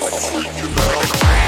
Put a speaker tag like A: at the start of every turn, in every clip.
A: freaking out.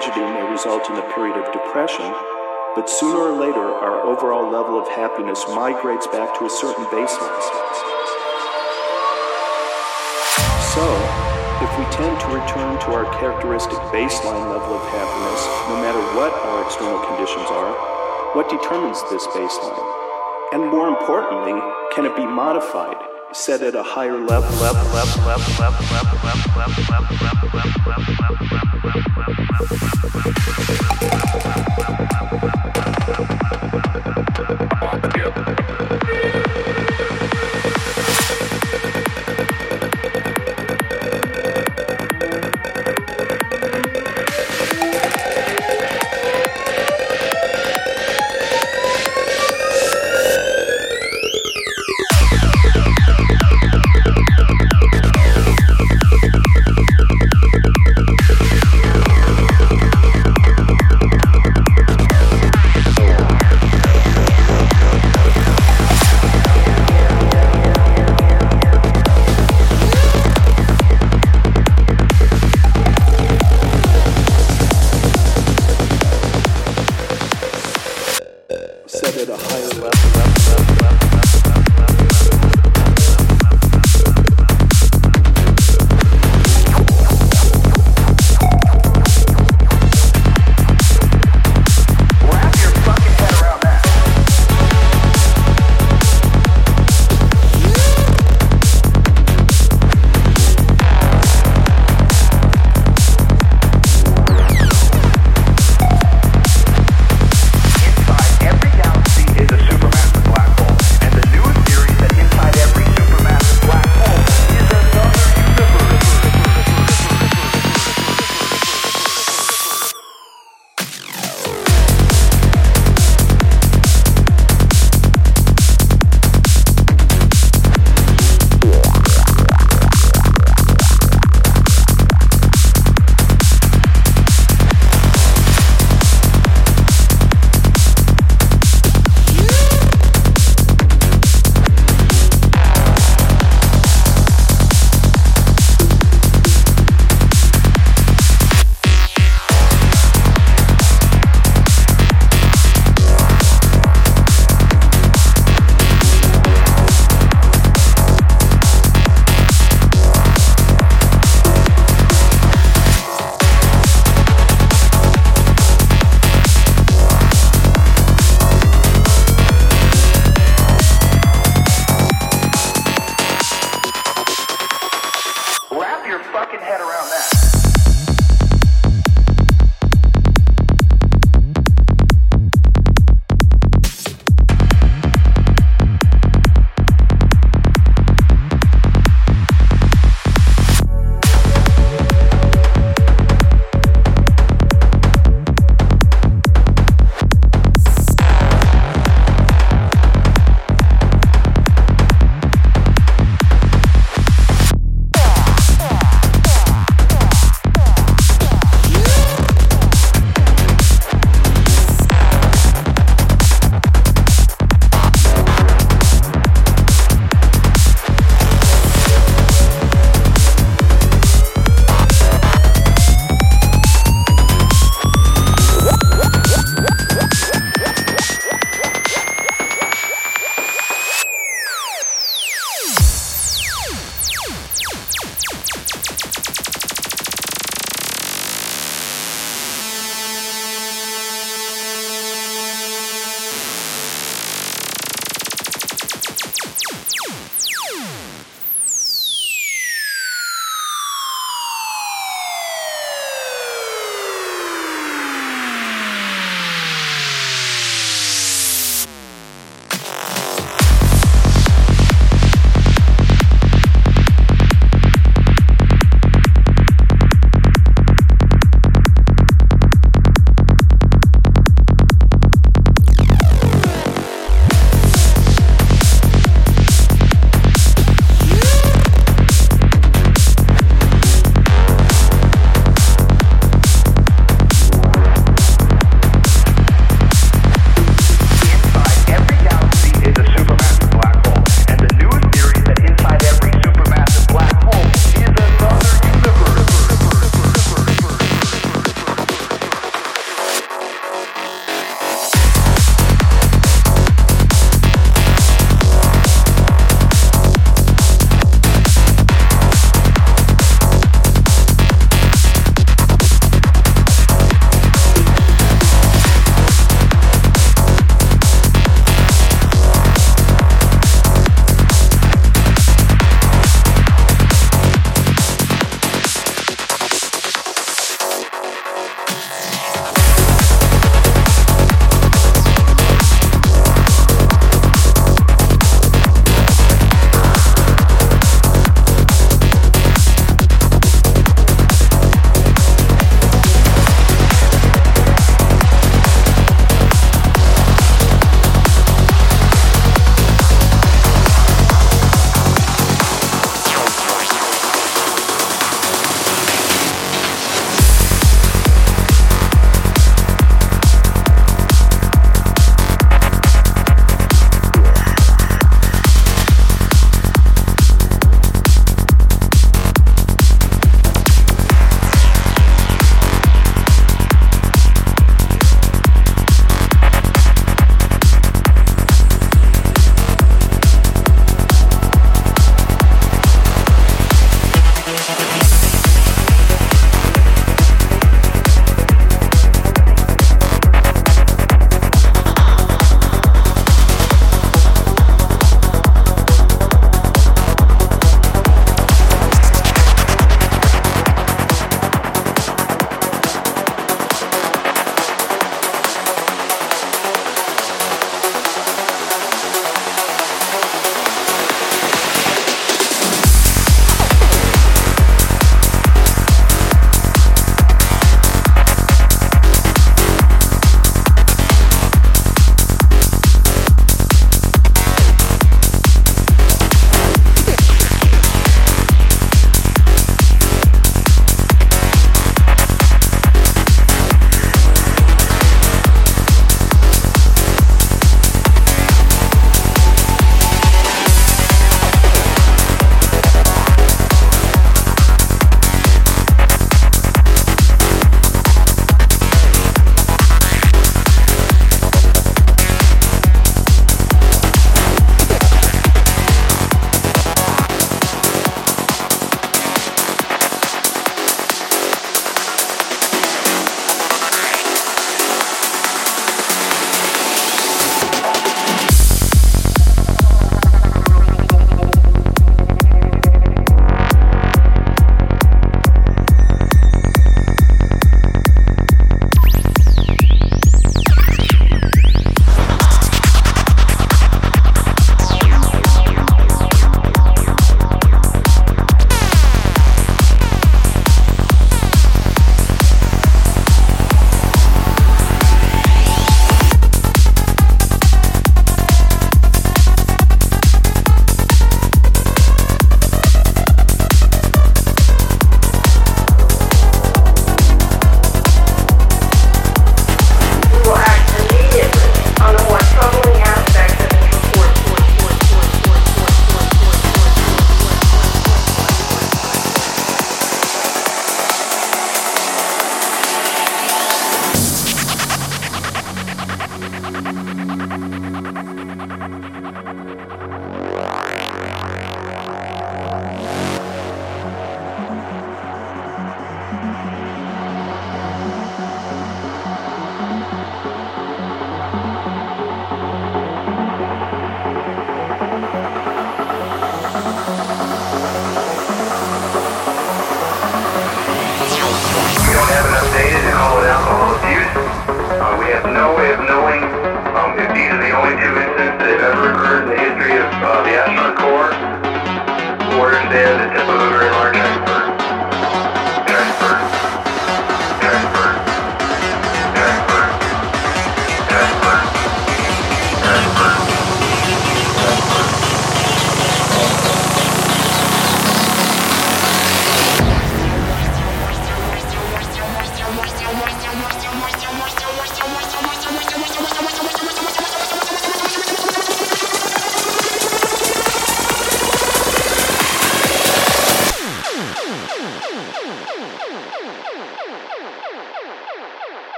A: Tragedy may result in a period of depression, but sooner or later, our overall level of happiness migrates back to a certain baseline. So, if we tend to return to our characteristic baseline level of happiness, no matter what our external conditions are, what determines this baseline? And more importantly, can it be modified, set at a higher level, level, level, level,